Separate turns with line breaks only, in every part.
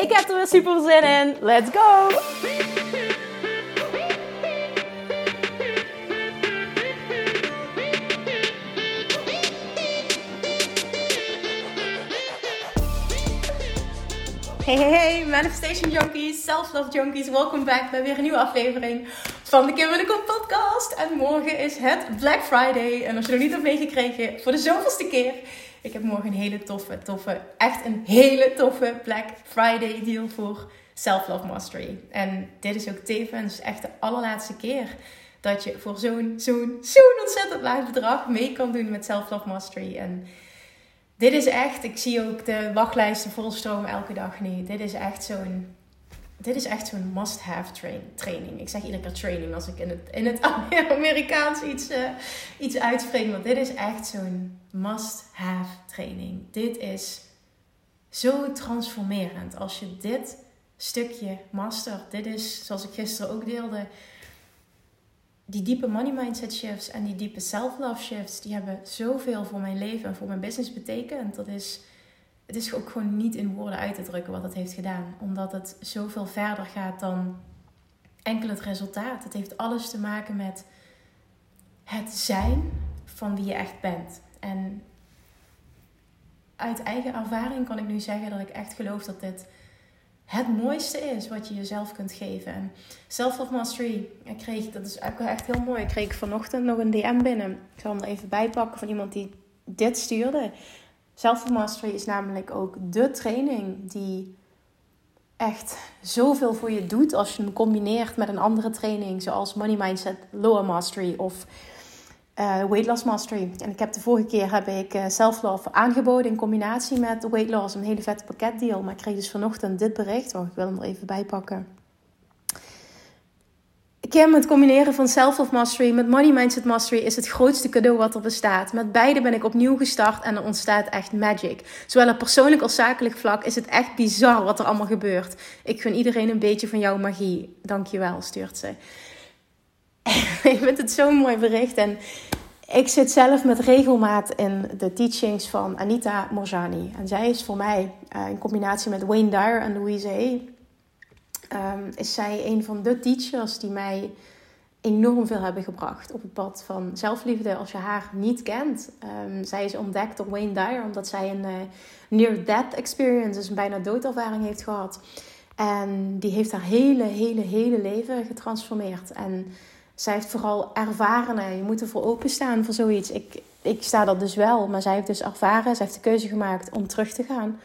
Ik heb er weer super zin in. Let's go! Hey, hey, hey, Manifestation Junkies, Self-Love Junkies, welkom back bij weer een nieuwe aflevering van de Kim Kop podcast. En morgen is het Black Friday. En als je nog niet hebt meegekregen, voor de zoveelste keer, ik heb morgen een hele toffe, toffe, echt een hele toffe Black Friday deal voor Self-Love Mastery. En dit is ook tevens echt de allerlaatste keer dat je voor zo'n, zo'n, zo'n ontzettend laag bedrag mee kan doen met Self-Love Mastery. En dit is echt, ik zie ook de wachtlijsten volstromen elke dag nu. Dit is echt zo'n dit is echt zo'n must-have train, training. Ik zeg iedere keer training als ik in het, in het Amerikaans iets, uh, iets uitspreek. Want dit is echt zo'n must-have training. Dit is zo transformerend. Als je dit stukje mastert. Dit is, zoals ik gisteren ook deelde, die diepe money mindset shifts en die diepe self-love shifts. Die hebben zoveel voor mijn leven en voor mijn business betekend. Dat is het is ook gewoon niet in woorden uit te drukken wat het heeft gedaan. Omdat het zoveel verder gaat dan enkel het resultaat. Het heeft alles te maken met het zijn van wie je echt bent. En uit eigen ervaring kan ik nu zeggen dat ik echt geloof dat dit het mooiste is wat je jezelf kunt geven. En Self-Love Mastery, ik kreeg, dat is echt heel mooi, ik kreeg vanochtend nog een DM binnen. Ik zal hem er even bij pakken van iemand die dit stuurde. Self-mastery is namelijk ook de training die echt zoveel voor je doet als je hem combineert met een andere training, zoals Money Mindset Lower Mastery of uh, Weight Loss Mastery. En ik heb de vorige keer heb ik uh, Self-Love aangeboden in combinatie met Weight Loss, een hele vette pakketdeal. Maar ik kreeg dus vanochtend dit bericht, oh, ik wil hem er even bij pakken. Kim, het combineren van Self-Love Mastery met Money Mindset Mastery is het grootste cadeau wat er bestaat. Met beide ben ik opnieuw gestart en er ontstaat echt magic. Zowel op persoonlijk als zakelijk vlak is het echt bizar wat er allemaal gebeurt. Ik gun iedereen een beetje van jouw magie. Dankjewel, stuurt ze. ik vind het zo'n mooi bericht en ik zit zelf met regelmaat in de teachings van Anita Morjani. En zij is voor mij uh, in combinatie met Wayne Dyer en Louise Hay um, is zij een van de teachers die mij enorm veel hebben gebracht op het pad van zelfliefde. Als je haar niet kent, um, zij is ontdekt door Wayne Dyer omdat zij een uh, near-death experience, dus een bijna doodervaring heeft gehad. En die heeft haar hele, hele, hele leven getransformeerd. En zij heeft vooral ervaren, je moet ervoor openstaan voor zoiets. Ik, ik sta dat dus wel, maar zij heeft dus ervaren, zij heeft de keuze gemaakt om terug te gaan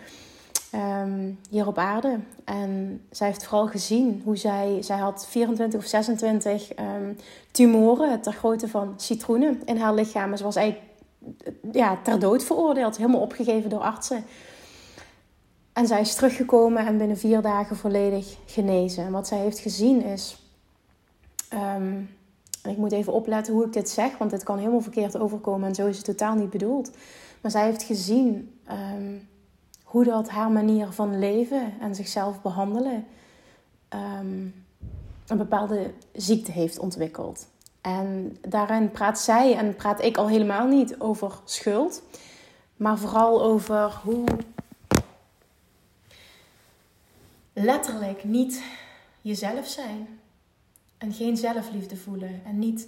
um, hier op aarde. En zij heeft vooral gezien hoe zij, zij had 24 of 26 um, ehm, tumoren ter grootte van citroenen in haar lichaam. En ze was eigenlijk ja, ter dood veroordeeld, helemaal opgegeven door artsen. En zij is teruggekomen en binnen vier dagen volledig genezen. En wat zij heeft gezien is. Um, ik moet even opletten hoe ik dit zeg, want dit kan helemaal verkeerd overkomen en zo is het totaal niet bedoeld. Maar zij heeft gezien hoe dat haar manier van leven en zichzelf behandelen ehm, een bepaalde ziekte heeft ontwikkeld. En daarin praat zij en praat ik al helemaal niet over schuld, maar vooral over hoe letterlijk niet jezelf zijn en geen zelfliefde voelen en niet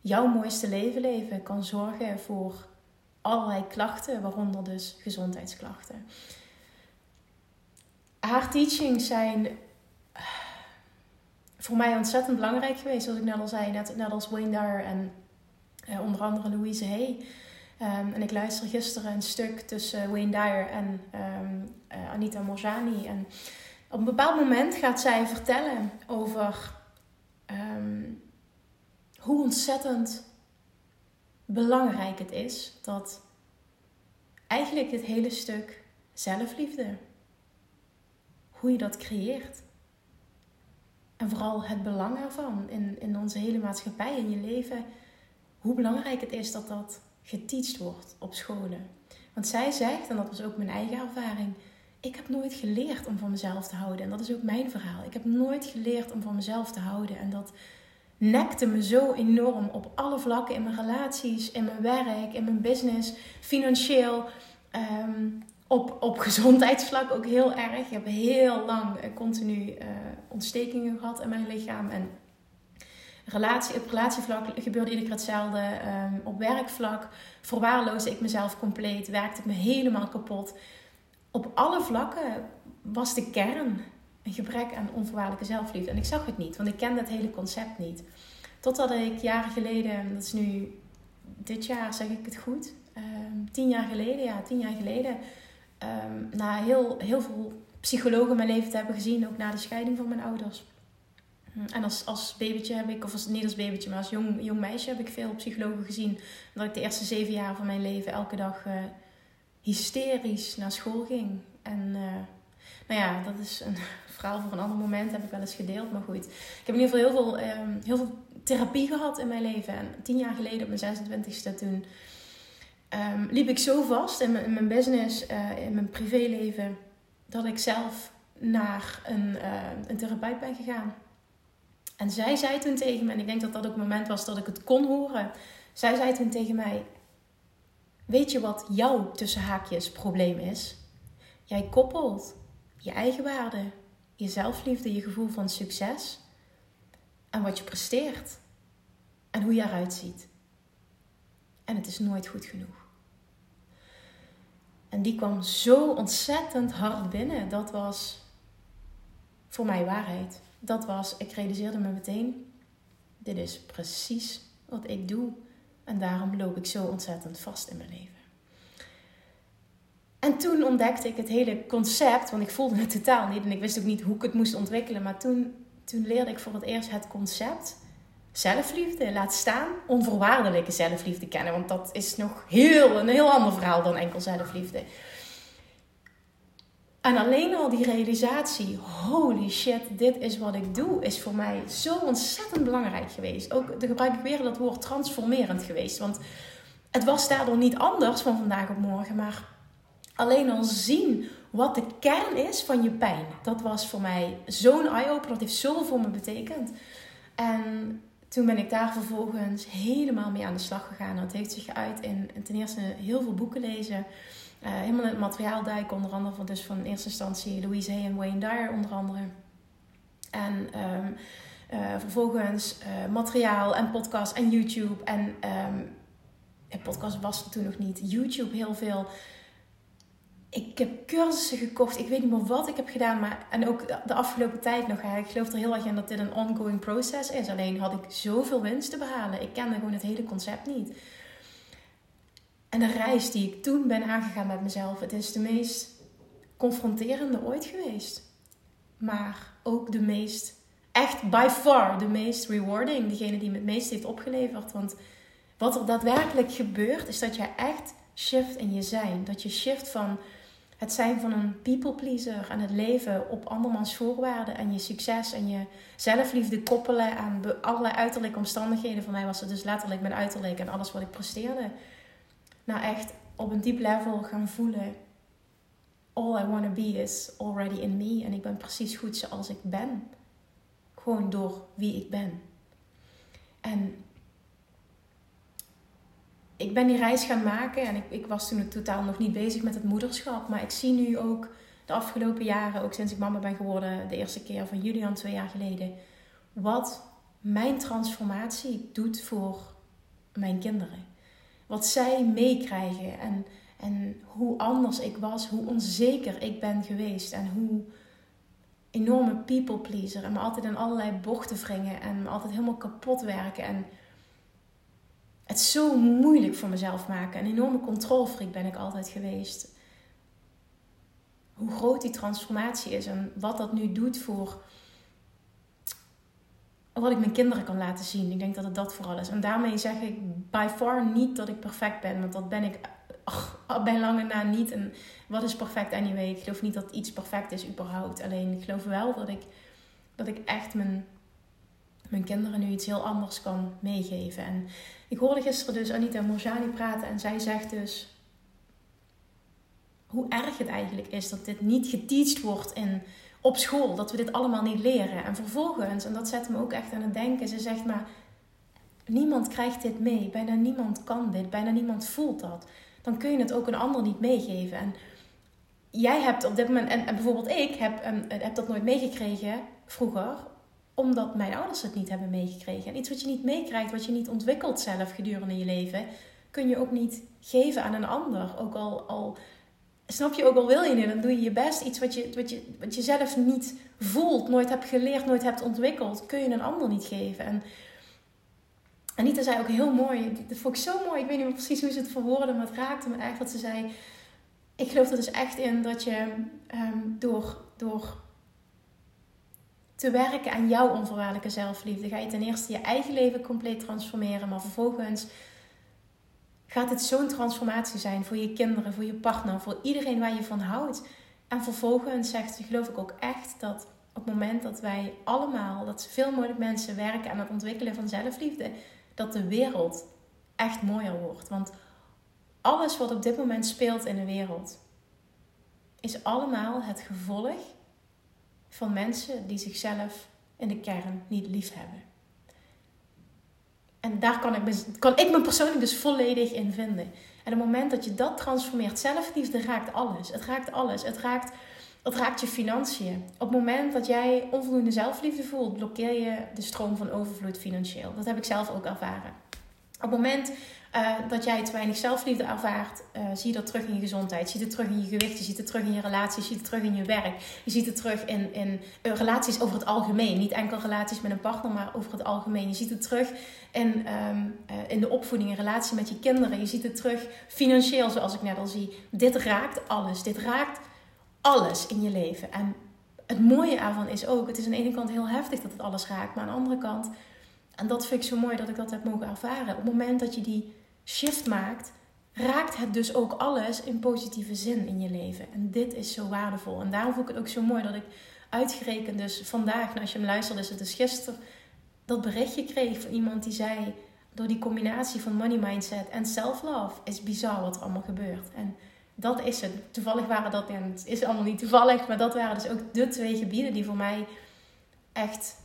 jouw mooiste leven leven kan zorgen voor allerlei klachten, waaronder dus gezondheidsklachten haar teachings zijn eh, voor mij ontzettend belangrijk geweest. Zoals ik net al zei, net, als Wayne Dyer en uh, onder andere Louise Hay. Um, en ik luister gisteren een stuk tussen Wayne Dyer en um, uh, Anita Morjani. En op een bepaald moment gaat zij vertellen over um, hoe ontzettend belangrijk het is dat eigenlijk het hele stuk zelfliefde hoe je dat creëert. En vooral het belang ervan in, in onze hele maatschappij, in je leven. Hoe belangrijk het is dat dat geteacht wordt op scholen. Want zij zegt, en dat was ook mijn eigen ervaring, ik heb nooit geleerd om van mezelf te houden. En dat is ook mijn verhaal. Ik heb nooit geleerd om van mezelf te houden. En dat nekte me zo enorm op alle vlakken in mijn relaties, in mijn werk, in mijn business, financieel. Ehm, op, op gezondheidsvlak ook heel erg. Ik heb heel lang uh, continu uh, ontstekingen gehad in mijn lichaam. En relatie, op relatievlak gebeurde iedere keer hetzelfde. Um, op werkvlak verwaarloosde ik mezelf compleet. Werkte ik me helemaal kapot. Op alle vlakken was de kern een gebrek aan onvoorwaardelijke zelfliefde. En ik zag het niet, want ik kende het hele concept niet. Totdat ik jaren geleden, dat is nu dit jaar zeg ik het goed, um, tien jaar geleden, ja, tien jaar geleden, um, na heel, heel veel psychologen mijn leven te hebben gezien, ook na de scheiding van mijn ouders. En als, als babytje heb ik, of als, niet als babytje, maar als jong, jong meisje heb ik veel psychologen gezien. Dat ik de eerste zeven jaar van mijn leven elke dag uh, hysterisch naar school ging. En uh, nou ja, dat is een verhaal voor een ander moment, heb ik wel eens gedeeld. Maar goed, ik heb in ieder geval heel veel, um, heel veel therapie gehad in mijn leven. En tien jaar geleden, op mijn 26e, toen um, liep ik zo vast in mijn, in mijn business, uh, in mijn privéleven, dat ik zelf naar een, uh, een therapeut ben gegaan. En zij zei toen tegen me, en ik denk dat dat ook het moment was dat ik het kon horen. Zij zei toen tegen mij: Weet je wat jouw tussen haakjes probleem is? Jij koppelt je eigen waarde, je zelfliefde, je gevoel van succes en wat je presteert en hoe je eruit ziet. En het is nooit goed genoeg. En die kwam zo ontzettend hard binnen. Dat was voor mij waarheid. Dat was, ik realiseerde me meteen, dit is precies wat ik doe. En daarom loop ik zo ontzettend vast in mijn leven. En toen ontdekte ik het hele concept, want ik voelde het totaal niet en ik wist ook niet hoe ik het moest ontwikkelen. Maar toen, toen leerde ik voor het eerst het concept zelfliefde, laat staan onvoorwaardelijke zelfliefde kennen. Want dat is nog heel, een heel ander verhaal dan enkel zelfliefde. En alleen al die realisatie, holy shit, dit is wat ik doe, is voor mij zo ontzettend belangrijk geweest. Ook, de gebruik ik weer dat woord transformerend geweest. Want het was daardoor niet anders van vandaag op morgen, maar alleen al zien wat de kern is van je pijn. Dat was voor mij zo'n eye-opener, dat heeft zoveel voor me betekend. En toen ben ik daar vervolgens helemaal mee aan de slag gegaan. Dat heeft zich geuit in, ten eerste heel veel boeken lezen. Uh, helemaal in het materiaal duiken, onder andere van, dus van in eerste instantie Louise Hay en Wayne Dyer onder andere. En um, uh, vervolgens uh, materiaal en podcast en YouTube. En um, podcast was er toen nog niet. YouTube heel veel ik heb cursussen gekocht. Ik weet niet meer wat ik heb gedaan. Maar, en ook de afgelopen tijd nog. Ik geloof er heel erg in dat dit een ongoing process is. Alleen had ik zoveel winst te behalen. Ik kende gewoon het hele concept niet. En de reis die ik toen ben aangegaan met mezelf. Het is de meest confronterende ooit geweest. Maar ook de meest, echt by far de meest rewarding. Degene die me het meest heeft opgeleverd. Want wat er daadwerkelijk gebeurt is dat je echt shift in je zijn. Dat je shift van het zijn van een people pleaser en het leven op andermans voorwaarden en je succes en je zelfliefde koppelen aan allerlei uiterlijke omstandigheden. Voor mij was het dus letterlijk mijn uiterlijk en alles wat ik presteerde. Nou echt op een diep level gaan voelen. All I want to be is already in me. En ik ben precies goed zoals ik ben. Gewoon door wie ik ben. En ik ben die reis gaan maken en ik, ik was toen totaal nog niet bezig met het moederschap. Maar ik zie nu ook de afgelopen jaren, ook sinds ik mama ben geworden, de eerste keer van Julian twee jaar geleden, wat mijn transformatie doet voor mijn kinderen. Wat zij meekrijgen en, en hoe anders ik was, hoe onzeker ik ben geweest en hoe enorme people pleaser en me altijd in allerlei bochten wringen en me altijd helemaal kapot werken en het zo moeilijk voor mezelf maken. Een enorme controlfreak ben ik altijd geweest. Hoe groot die transformatie is en wat dat nu doet voor wat ik mijn kinderen kan laten zien. Ik denk dat het dat vooral is. En daarmee zeg ik by far niet dat ik perfect ben, want dat ben ik ach, bij lange na niet. En wat is perfect anyway? Ik geloof niet dat iets perfect is überhaupt. Alleen ik geloof wel dat ik, dat ik echt mijn, mijn kinderen nu iets heel anders kan meegeven. En ik hoorde gisteren dus Anita Morjani praten en zij zegt dus hoe erg het eigenlijk is dat dit niet geteacht wordt in, op school. Dat we dit allemaal niet leren. En vervolgens, en dat zet me ook echt aan het denken, ze zegt maar, niemand krijgt dit mee. Bijna niemand kan dit. Bijna niemand voelt dat. Dan kun je het ook een ander niet meegeven. En jij hebt op dit moment, en, en bijvoorbeeld ik heb, en, heb dat nooit meegekregen vroeger, omdat mijn ouders het niet hebben meegekregen. En iets wat je niet meekrijgt, wat je niet ontwikkelt zelf gedurende je leven, kun je ook niet geven aan een ander. Ook al, al snap je ook al wil je niet, dan doe je je best. Iets wat je, wat, je, wat je zelf niet voelt, nooit hebt geleerd, nooit hebt ontwikkeld, kun je een ander niet geven. En Anita zei ook heel mooi, dat vond ik zo mooi, ik weet niet precies hoe ze het verwoordde, maar het raakte me echt dat ze zei, ik geloof er dus echt in dat je um, door, door te werken aan jouw onvoorwaardelijke zelfliefde, ga je ten eerste je eigen leven compleet transformeren, maar vervolgens gaat het zo'n transformatie zijn voor je kinderen, voor je partner, voor iedereen waar je van houdt. En vervolgens zegt ze, geloof ik ook echt dat op het moment dat wij allemaal, dat zoveel mogelijk mensen werken aan het ontwikkelen van zelfliefde, dat de wereld echt mooier wordt. Want alles wat op dit moment speelt in de wereld, is allemaal het gevolg van mensen die zichzelf in de kern niet lief hebben. En daar kan ik, kan ik me persoonlijk dus volledig in vinden. En op het moment dat je dat transformeert, zelfliefde raakt alles. Het raakt alles. Het raakt, het raakt je financiën. Op het moment dat jij onvoldoende zelfliefde voelt, blokkeer je de stroom van overvloed financieel. Dat heb ik zelf ook ervaren. Op het moment uh, dat jij te weinig zelfliefde ervaart, uh, zie je dat terug in je gezondheid. Je ziet het terug in je gewicht, je ziet het terug in je relaties, je ziet het terug in je werk. Je ziet het terug in, in uh, relaties over het algemeen. Niet enkel relaties met een partner, maar over het algemeen. Je ziet het terug in, um, in de opvoeding, in relatie met je kinderen. Je ziet het terug financieel, zoals ik net al zie. Dit raakt alles. Dit raakt alles in je leven. En het mooie ervan is ook, het is aan de ene kant heel heftig dat het alles raakt, maar aan de andere kant, en dat vind ik zo mooi dat ik dat heb mogen ervaren. Op het moment dat je die shift maakt, raakt het dus ook alles in positieve zin in je leven. En dit is zo waardevol. En daarom vond ik het ook zo mooi dat ik uitgerekend dus vandaag, nou als je hem luistert, is het dus gisteren, dat berichtje kreeg van iemand die zei, door die combinatie van money mindset en self-love is bizar wat er allemaal gebeurt. En dat is het. Toevallig waren dat, en het is allemaal niet toevallig, maar dat waren dus ook de twee gebieden die voor mij echt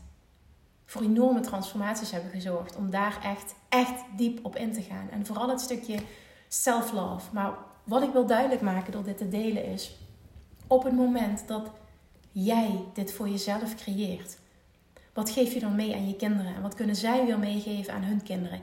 voor enorme transformaties hebben gezorgd. Om daar echt, echt diep op in te gaan. En vooral het stukje self-love. Maar wat ik wil duidelijk maken door dit te delen is... Op het moment dat jij dit voor jezelf creëert... Wat geef je dan mee aan je kinderen? En wat kunnen zij weer meegeven aan hun kinderen?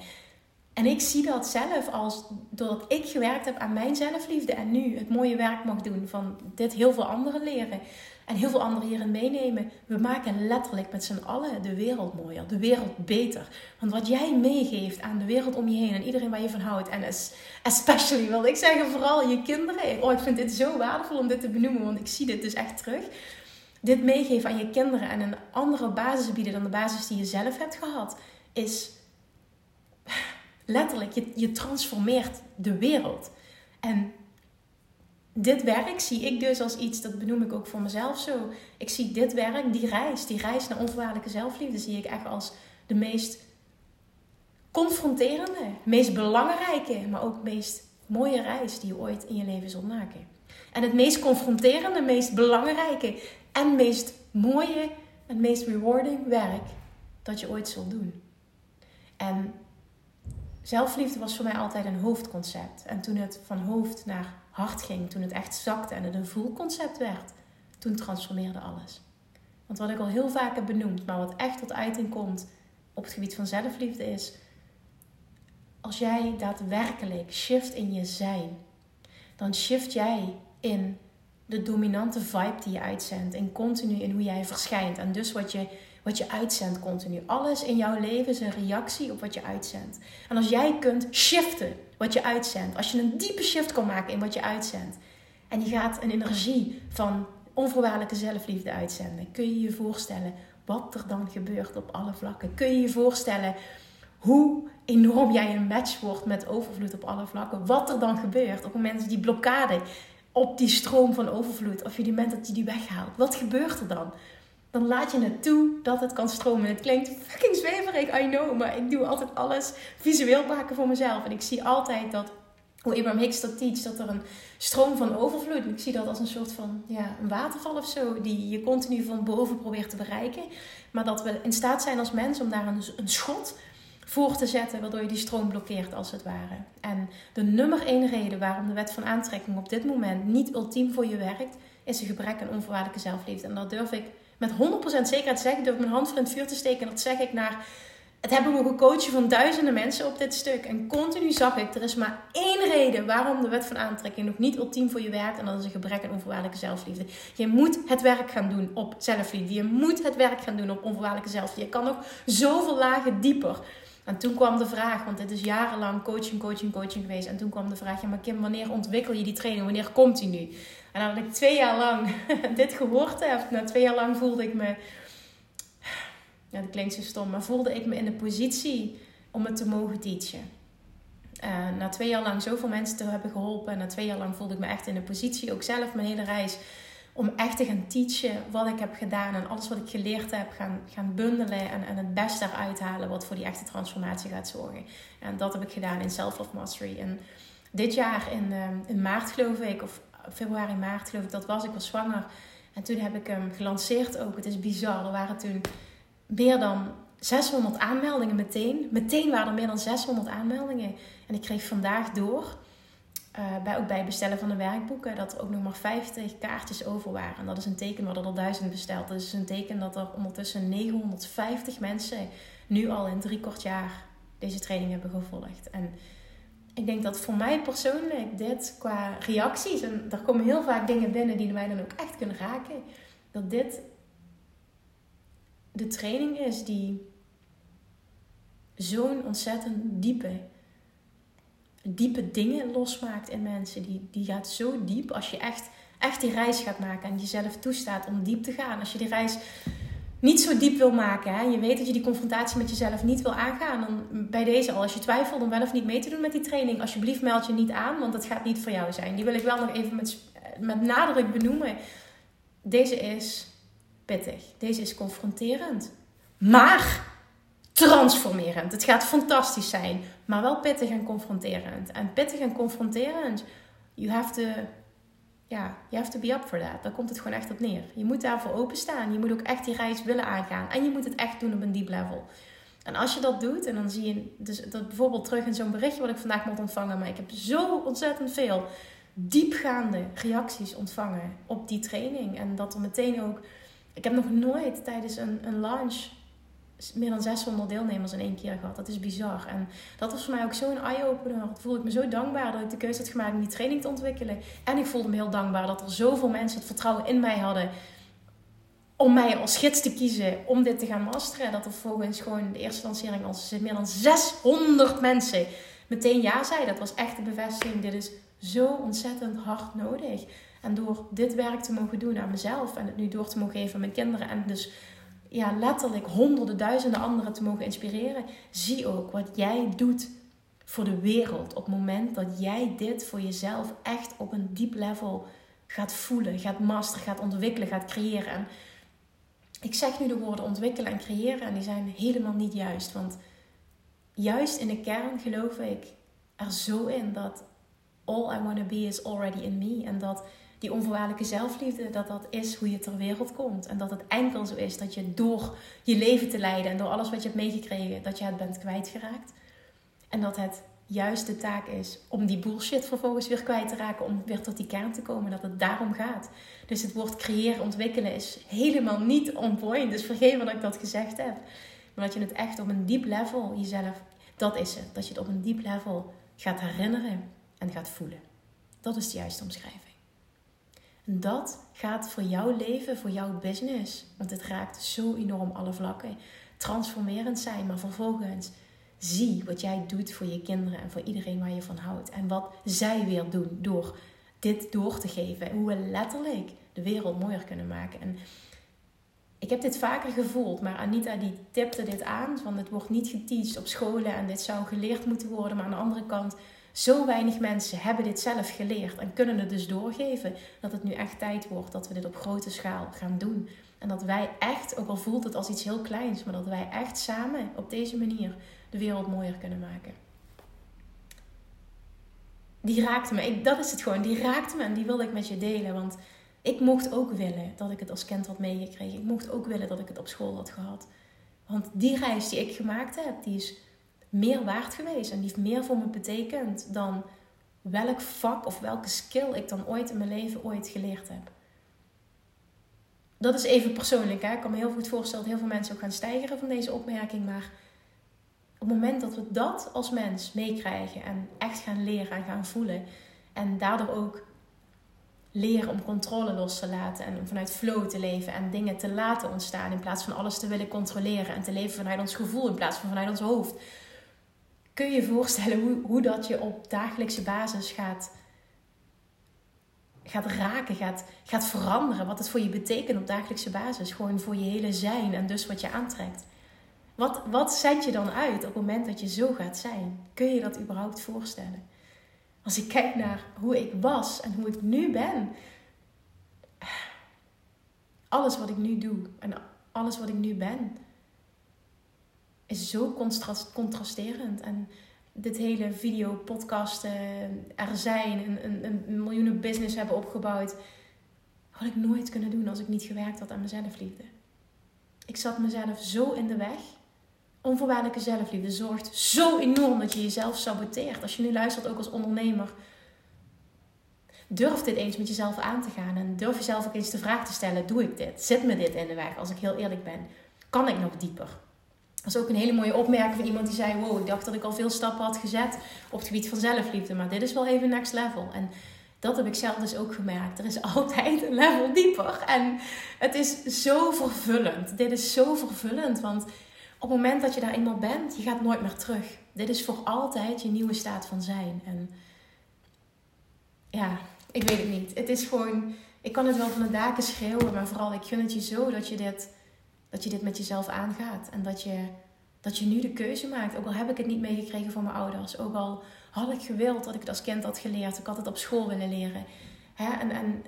En ik zie dat zelf als doordat ik gewerkt heb aan mijn zelfliefde en nu het mooie werk mag doen van dit heel veel anderen leren en heel veel anderen hierin meenemen. We maken letterlijk met z'n allen de wereld mooier, de wereld beter. Want wat jij meegeeft aan de wereld om je heen en iedereen waar je van houdt, en especially wil ik zeggen, vooral je kinderen. Oh, ik vind dit zo waardevol om dit te benoemen, want ik zie dit dus echt terug. Dit meegeven aan je kinderen en een andere basis bieden dan de basis die je zelf hebt gehad, is letterlijk, je, je transformeert de wereld. En dit werk zie ik dus als iets, dat benoem ik ook voor mezelf zo. Ik zie dit werk, die reis, die reis naar onvoorwaardelijke zelfliefde, zie ik echt als de meest confronterende, meest belangrijke, maar ook meest mooie reis die je ooit in je leven zult maken. En het meest confronterende, meest belangrijke en meest mooie en meest rewarding werk dat je ooit zult doen. En zelfliefde was voor mij altijd een hoofdconcept. En toen het van hoofd naar hart ging, toen het echt zakte en het een voelconcept werd, toen transformeerde alles. Want wat ik al heel vaak heb benoemd, maar wat echt tot uiting komt op het gebied van zelfliefde is, als jij daadwerkelijk shift in je zijn, dan shift jij in de dominante vibe die je uitzendt, en continu in hoe jij verschijnt en dus wat je wat je uitzendt continu. Alles in jouw leven is een reactie op wat je uitzendt. En als jij kunt shiften wat je uitzendt, als je een diepe shift kan maken in wat je uitzendt, en je gaat een energie van onvoorwaardelijke zelfliefde uitzenden, kun je je voorstellen wat er dan gebeurt op alle vlakken. Kun je je voorstellen hoe enorm jij een match wordt met overvloed op alle vlakken. Wat er dan gebeurt op het moment dat die blokkade op die stroom van overvloed, of je die moment dat je die weghaalt. Wat gebeurt er dan? Dan laat je het toe dat het kan stromen. Het klinkt fucking zweverig, I know. Maar ik doe altijd alles visueel maken voor mezelf. En ik zie altijd dat hoe Abraham Hicks dat teach, dat er een stroom van overvloed. Ik zie dat als een soort van ja, een waterval of zo, die je continu van boven probeert te bereiken. Maar dat we in staat zijn als mens om daar een, een schot voor te zetten, waardoor je die stroom blokkeert als het ware. En de nummer één reden waarom de wet van aantrekking op dit moment niet ultiem voor je werkt, is een gebrek aan onvoorwaardelijke zelfliefde. En dat durf ik met 100% zekerheid zeggen, ik mijn hand voor het vuur te steken. En dat zeg ik naar het hebben we gecoachen van duizenden mensen op dit stuk. En continu zag ik, er is maar één reden waarom de wet van aantrekking nog niet ultiem voor je werkt. En dat is een gebrek aan onvoorwaardelijke zelfliefde. Je moet het werk gaan doen op zelfliefde. Je moet het werk gaan doen op onvoorwaardelijke zelfliefde. Je kan nog zoveel lagen dieper. En toen kwam de vraag, want dit is jarenlang coaching, coaching, coaching geweest. En toen kwam de vraag, ja maar Kim, wanneer ontwikkel je die training? Wanneer komt die nu? En nadat ik twee jaar lang dit gehoord heb, na twee jaar lang voelde ik me ja, dat klinkt zo stom, maar voelde ik me in de positie om het te mogen teachen. Uh, na twee jaar lang zoveel mensen te hebben geholpen. En na twee jaar lang voelde ik me echt in de positie, ook zelf mijn hele reis, om echt te gaan teachen wat ik heb gedaan. En alles wat ik geleerd heb, gaan, gaan bundelen. En, en het beste eruit halen wat voor die echte transformatie gaat zorgen. En dat heb ik gedaan in Self-Love Mastery. En dit jaar in, uh, in maart geloof ik, of februari, maart geloof ik, dat was ik was zwanger. En toen heb ik hem gelanceerd ook. Het is bizar. Er waren toen meer dan 600 aanmeldingen meteen. Meteen waren er meer dan 600 aanmeldingen. En ik kreeg vandaag door, uh, bij, ook bij het bestellen van de werkboeken, dat er ook nog maar 50 kaartjes over waren. En dat is een teken, hadden er duizend besteld. Dat is een teken dat er ondertussen 950 mensen nu al in drie kwart jaar deze training hebben gevolgd. En ik denk dat voor mij persoonlijk dit qua reacties, en er komen heel vaak dingen binnen die mij dan ook echt kunnen raken, dat dit de training is die zo'n ontzettend diepe, diepe dingen losmaakt in mensen. Die, die gaat zo diep als je echt, echt die reis gaat maken en jezelf toestaat om diep te gaan. Als je die reis niet zo diep wil maken, hè, je weet dat je die confrontatie met jezelf niet wil aangaan, dan bij deze al, als je twijfelt om wel of niet mee te doen met die training, alsjeblieft meld je niet aan, want het gaat niet voor jou zijn. Die wil ik wel nog even met, met nadruk benoemen. Deze is pittig. Deze is confronterend. Maar transformerend. Het gaat fantastisch zijn, maar wel pittig en confronterend. En pittig en confronterend, you have to, ja, you have to be up for that. Daar komt het gewoon echt op neer. Je moet daarvoor openstaan. Je moet ook echt die reis willen aangaan. En je moet het echt doen op een diep level. En als je dat doet, en dan zie je dus dat bijvoorbeeld terug in zo'n berichtje wat ik vandaag moet ontvangen, maar ik heb zo ontzettend veel diepgaande reacties ontvangen op die training. En dat er meteen ook ik heb nog nooit tijdens een, een launch meer dan 600 deelnemers in één keer gehad. Dat is bizar. En dat was voor mij ook zo'n eye-opener. Dat voelde ik me zo dankbaar dat ik de keuze had gemaakt om die training te ontwikkelen. En ik voelde me heel dankbaar dat er zoveel mensen het vertrouwen in mij hadden. Om mij als gids te kiezen om dit te gaan masteren. Dat er volgens gewoon de eerste lancering als meer dan 600 mensen meteen ja zeiden. Dat was echt de bevestiging. Dit is zo ontzettend hard nodig. En door dit werk te mogen doen aan mezelf en het nu door te mogen geven aan mijn kinderen en dus ja, letterlijk honderden, duizenden anderen te mogen inspireren, zie ook wat jij doet voor de wereld op het moment dat jij dit voor jezelf echt op een diep level gaat voelen, gaat masteren, gaat ontwikkelen, gaat creëren. En ik zeg nu de woorden ontwikkelen en creëren en die zijn helemaal niet juist, want juist in de kern geloof ik er zo in dat all I want to be is already in me en dat die onvoorwaardelijke zelfliefde, dat dat is hoe je ter wereld komt. En dat het enkel zo is dat je door je leven te leiden en door alles wat je hebt meegekregen, dat je het bent kwijtgeraakt. En dat het juist de taak is om die bullshit vervolgens weer kwijt te raken, om weer tot die kern te komen, dat het daarom gaat. Dus het woord creëren, ontwikkelen is helemaal niet on point. Dus vergeet wat ik dat gezegd heb. Maar dat je het echt op een diep level jezelf, dat is het. Dat je het op een diep level gaat herinneren en gaat voelen. Dat is de juiste omschrijving. Dat gaat voor jouw leven, voor jouw business, want het raakt zo enorm alle vlakken, transformerend zijn. Maar vervolgens zie wat jij doet voor je kinderen en voor iedereen waar je van houdt. En wat zij weer doen door dit door te geven. En hoe we letterlijk de wereld mooier kunnen maken. En ik heb dit vaker gevoeld, maar Anita die tipte dit aan. Van het wordt niet geteacht op scholen en dit zou geleerd moeten worden. Maar aan de andere kant, zo weinig mensen hebben dit zelf geleerd en kunnen het dus doorgeven. Dat het nu echt tijd wordt dat we dit op grote schaal gaan doen. En dat wij echt, ook al voelt het als iets heel kleins, maar dat wij echt samen op deze manier de wereld mooier kunnen maken. Die raakte me. Ik, dat is het gewoon. Die raakte me en die wilde ik met je delen. Want ik mocht ook willen dat ik het als kind had meegekregen. Ik mocht ook willen dat ik het op school had gehad. Want die reis die ik gemaakt heb, die is meer waard geweest. En die meer voor me betekend dan welk vak of welke skill ik dan ooit in mijn leven ooit geleerd heb. Dat is even persoonlijk. Hè? Ik kan me heel goed voorstellen dat heel veel mensen ook gaan stijgeren van deze opmerking. Maar op het moment dat we dat als mens meekrijgen en echt gaan leren en gaan voelen. En daardoor ook leren om controle los te laten en om vanuit flow te leven en dingen te laten ontstaan in plaats van alles te willen controleren en te leven vanuit ons gevoel in plaats van vanuit ons hoofd. Kun je voorstellen hoe, hoe dat je op dagelijkse basis gaat, gaat raken, gaat, gaat veranderen? Wat het voor je betekent op dagelijkse basis. Gewoon voor je hele zijn en dus wat je aantrekt. Wat, wat zet je dan uit op het moment dat je zo gaat zijn? Kun je dat überhaupt voorstellen? Als ik kijk naar hoe ik was en hoe ik nu ben. Alles wat ik nu doe en alles wat ik nu ben. Is zo contrasterend. En dit hele video, podcasten, er zijn, een, een, een miljoenen business hebben opgebouwd. Had ik nooit kunnen doen als ik niet gewerkt had aan mezelf liefde. Ik zat mezelf zo in de weg Onvoorwaardelijke zelfliefde zorgt zo enorm dat je jezelf saboteert. Als je nu luistert, ook als ondernemer, durf dit eens met jezelf aan te gaan. En durf jezelf ook eens de vraag te stellen: doe ik dit? Zit me dit in de weg? Als ik heel eerlijk ben, kan ik nog dieper? Dat is ook een hele mooie opmerking van iemand die zei: Wow, ik dacht dat ik al veel stappen had gezet op het gebied van zelfliefde, maar dit is wel even next level. En dat heb ik zelf dus ook gemerkt. Er is altijd een level dieper. En het is zo vervullend. Dit is zo vervullend, want op het moment dat je daar eenmaal bent, je gaat nooit meer terug. Dit is voor altijd je nieuwe staat van zijn. En ja, ik weet het niet. Het is gewoon, ik kan het wel van de daken schreeuwen, maar vooral ik gun het je zo dat je dit, dat je dit met jezelf aangaat. En dat je, dat je nu de keuze maakt. Ook al heb ik het niet meegekregen van mijn ouders. Ook al had ik gewild dat ik het als kind had geleerd. Ik had het op school willen leren. Hè? En, en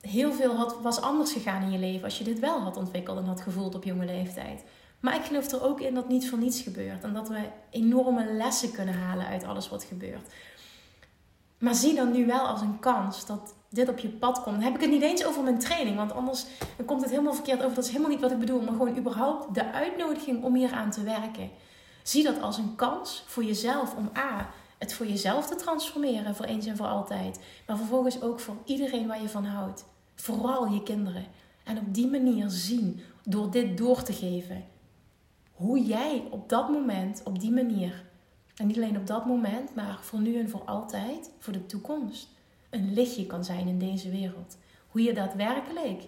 heel veel had, was anders gegaan in je leven als je dit wel had ontwikkeld en had gevoeld op jonge leeftijd. Maar ik geloof er ook in dat niet voor niets gebeurt. En dat we enorme lessen kunnen halen uit alles wat gebeurt. Maar zie dan nu wel als een kans dat dit op je pad komt. Dan heb ik het niet eens over mijn training. Want anders dan komt het helemaal verkeerd over. Dat is helemaal niet wat ik bedoel. Maar gewoon überhaupt de uitnodiging om hier aan te werken. Zie dat als een kans voor jezelf om A. Het voor jezelf te transformeren voor eens en voor altijd. Maar vervolgens ook voor iedereen waar je van houdt. Vooral je kinderen. En op die manier zien, door dit door te geven, hoe jij op dat moment, op die manier, en niet alleen op dat moment, maar voor nu en voor altijd, voor de toekomst, een lichtje kan zijn in deze wereld. Hoe je daadwerkelijk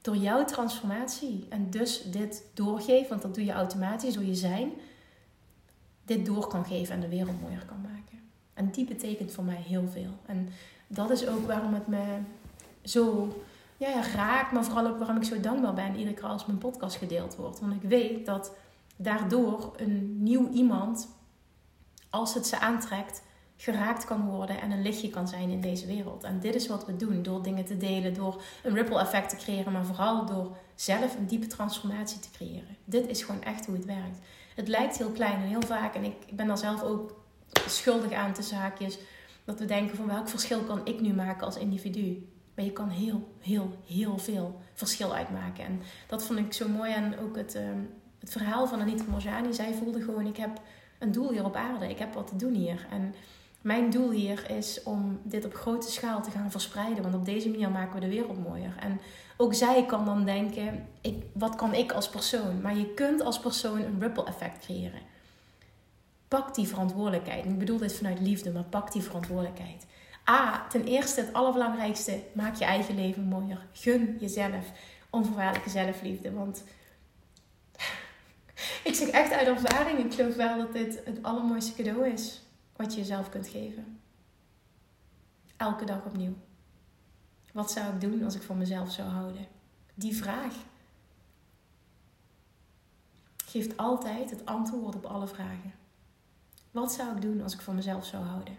door jouw transformatie en dus dit doorgeeft, want dat doe je automatisch door je zijn, dit door kan geven en de wereld mooier kan maken. En die betekent voor mij heel veel. En dat is ook waarom het me zo ja, raakt, maar vooral ook waarom ik zo dankbaar ben iedere keer als mijn podcast gedeeld wordt. Want ik weet dat daardoor een nieuw iemand, als het ze aantrekt, geraakt kan worden en een lichtje kan zijn in deze wereld. En dit is wat we doen door dingen te delen, door een ripple effect te creëren, maar vooral door zelf een diepe transformatie te creëren. Dit is gewoon echt hoe het werkt. Het lijkt heel klein en heel vaak, en ik ben daar zelf ook schuldig aan te zaakjes, dat we denken van welk verschil kan ik nu maken als individu. Maar je kan heel, heel, heel veel verschil uitmaken. En dat vond ik zo mooi. En ook het, uh, het verhaal van Anita Morjani. Zij voelde gewoon, ik heb een doel hier op aarde. Ik heb wat te doen hier. En mijn doel hier is om dit op grote schaal te gaan verspreiden. Want op deze manier maken we de wereld mooier. En ook zij kan dan denken, ik, wat kan ik als persoon? Maar je kunt als persoon een ripple effect creëren. Pak die verantwoordelijkheid. Ik bedoel dit vanuit liefde, maar pak die verantwoordelijkheid. A, ten eerste het allerbelangrijkste, maak je eigen leven mooier. Gun jezelf onvoorwaardelijke zelfliefde. Want ik zeg echt uit ervaring, ik geloof wel dat dit het allermooiste cadeau is wat je jezelf kunt geven. Elke dag opnieuw. Wat zou ik doen als ik voor mezelf zou houden? Die vraag. geeft altijd het antwoord op alle vragen. Wat zou ik doen als ik van mezelf zou houden?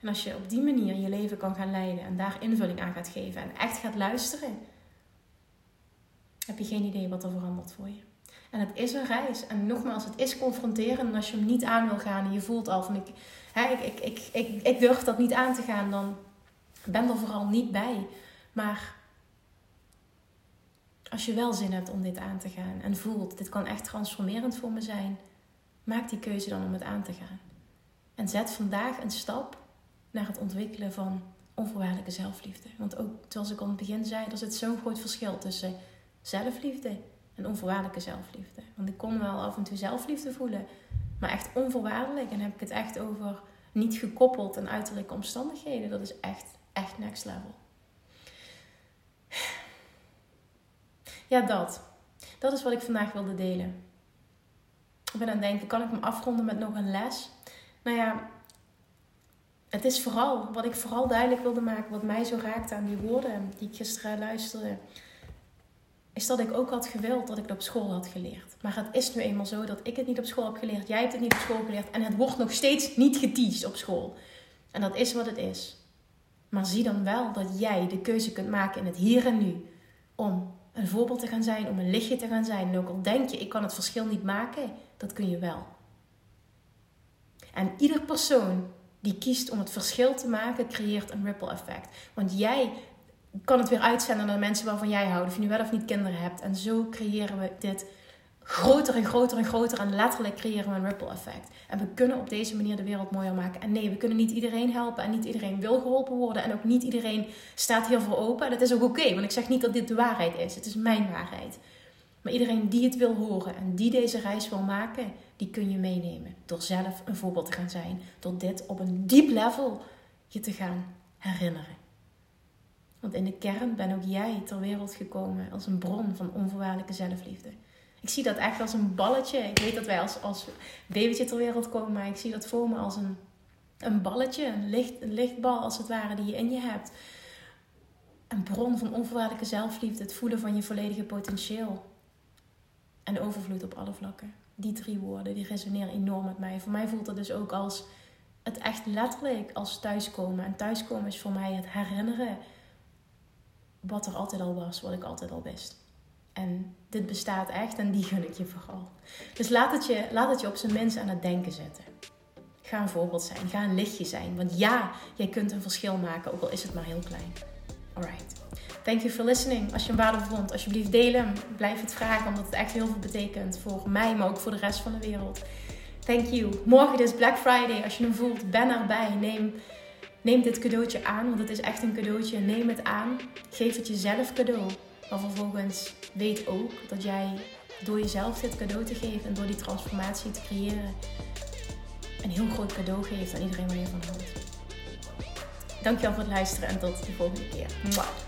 En als je op die manier je leven kan gaan leiden en daar invulling aan gaat geven en echt gaat luisteren, heb je geen idee wat er verandert voor je. En het is een reis. En nogmaals, het is confronterend. En als je hem niet aan wil gaan en je voelt al van ik, hè, ik, ik, ik, ik, ik durf dat niet aan te gaan, dan ben er vooral niet bij. Maar als je wel zin hebt om dit aan te gaan en voelt, dit kan echt transformerend voor me zijn, maak die keuze dan om het aan te gaan. En zet vandaag een stap naar het ontwikkelen van onvoorwaardelijke zelfliefde. Want ook zoals ik al in het begin zei, er zit zo'n groot verschil tussen zelfliefde en onvoorwaardelijke zelfliefde. Want ik kon wel af en toe zelfliefde voelen, maar echt onvoorwaardelijk. En heb ik het echt over niet gekoppeld aan uiterlijke omstandigheden. Dat is echt, echt next level. Ja, dat. Dat is wat ik vandaag wilde delen. Ik ben aan het denken, kan ik hem afronden met nog een les? Nou ja, het is vooral, wat ik vooral duidelijk wilde maken, wat mij zo raakte aan die woorden die ik gisteren luisterde, is dat ik ook had gewild dat ik het op school had geleerd. Maar het is nu eenmaal zo dat ik het niet op school heb geleerd, jij hebt het niet op school geleerd en het wordt nog steeds niet geteased op school. En dat is wat het is. Maar zie dan wel dat jij de keuze kunt maken in het hier en nu om een voorbeeld te gaan zijn, om een lichtje te gaan zijn. En ook al denk je, ik kan het verschil niet maken, dat kun je wel. En ieder persoon die kiest om het verschil te maken, creëert een ripple effect. Want jij kan het weer uitzenden naar de mensen waarvan jij houdt, of je nu wel of niet kinderen hebt. En zo creëren we dit groter en groter en groter. En letterlijk creëren we een ripple effect. En we kunnen op deze manier de wereld mooier maken. En nee, we kunnen niet iedereen helpen. En niet iedereen wil geholpen worden. En ook niet iedereen staat hiervoor open. En dat is ook oké, want ik zeg niet dat dit de waarheid is. Het is mijn waarheid. Maar iedereen die het wil horen en die deze reis wil maken, die kun je meenemen. Door zelf een voorbeeld te gaan zijn. Door dit op een diep level je te gaan herinneren. Want in de kern ben ook jij ter wereld gekomen als een bron van onvoorwaardelijke zelfliefde. Ik zie dat echt als een balletje. Ik weet dat wij als, als babytje ter wereld komen, maar ik zie dat voor me als een, een balletje, een, licht, een lichtbal als het ware, die je in je hebt. Een bron van onvoorwaardelijke zelfliefde, het voelen van je volledige potentieel. En overvloed op alle vlakken. Die drie woorden, die resoneren enorm met mij. Voor mij voelt dat dus ook als het echt letterlijk als thuiskomen. En thuiskomen is voor mij het herinneren wat er altijd al was, wat ik altijd al wist. En dit bestaat echt en die gun ik je vooral. Dus laat het je, laat het je op zijn minst aan het denken zetten. Ga een voorbeeld zijn, ga een lichtje zijn. Want ja, jij kunt een verschil maken, ook al is het maar heel klein. Alright. Thank you for listening. Als je hem waardevol vond, alsjeblieft deel hem. Blijf het vragen, omdat het echt heel veel betekent voor mij, maar ook voor de rest van de wereld. Thank you. Morgen is Black Friday. Als je hem voelt, ben erbij. Neem Neem dit cadeautje aan, want het is echt een cadeautje. Neem het aan. Geef het jezelf cadeau. Maar vervolgens weet ook dat jij door jezelf dit cadeau te geven en door die transformatie te creëren, een heel groot cadeau geeft aan iedereen waar je van houdt. Dankjewel voor het luisteren en tot de volgende keer. Mwah.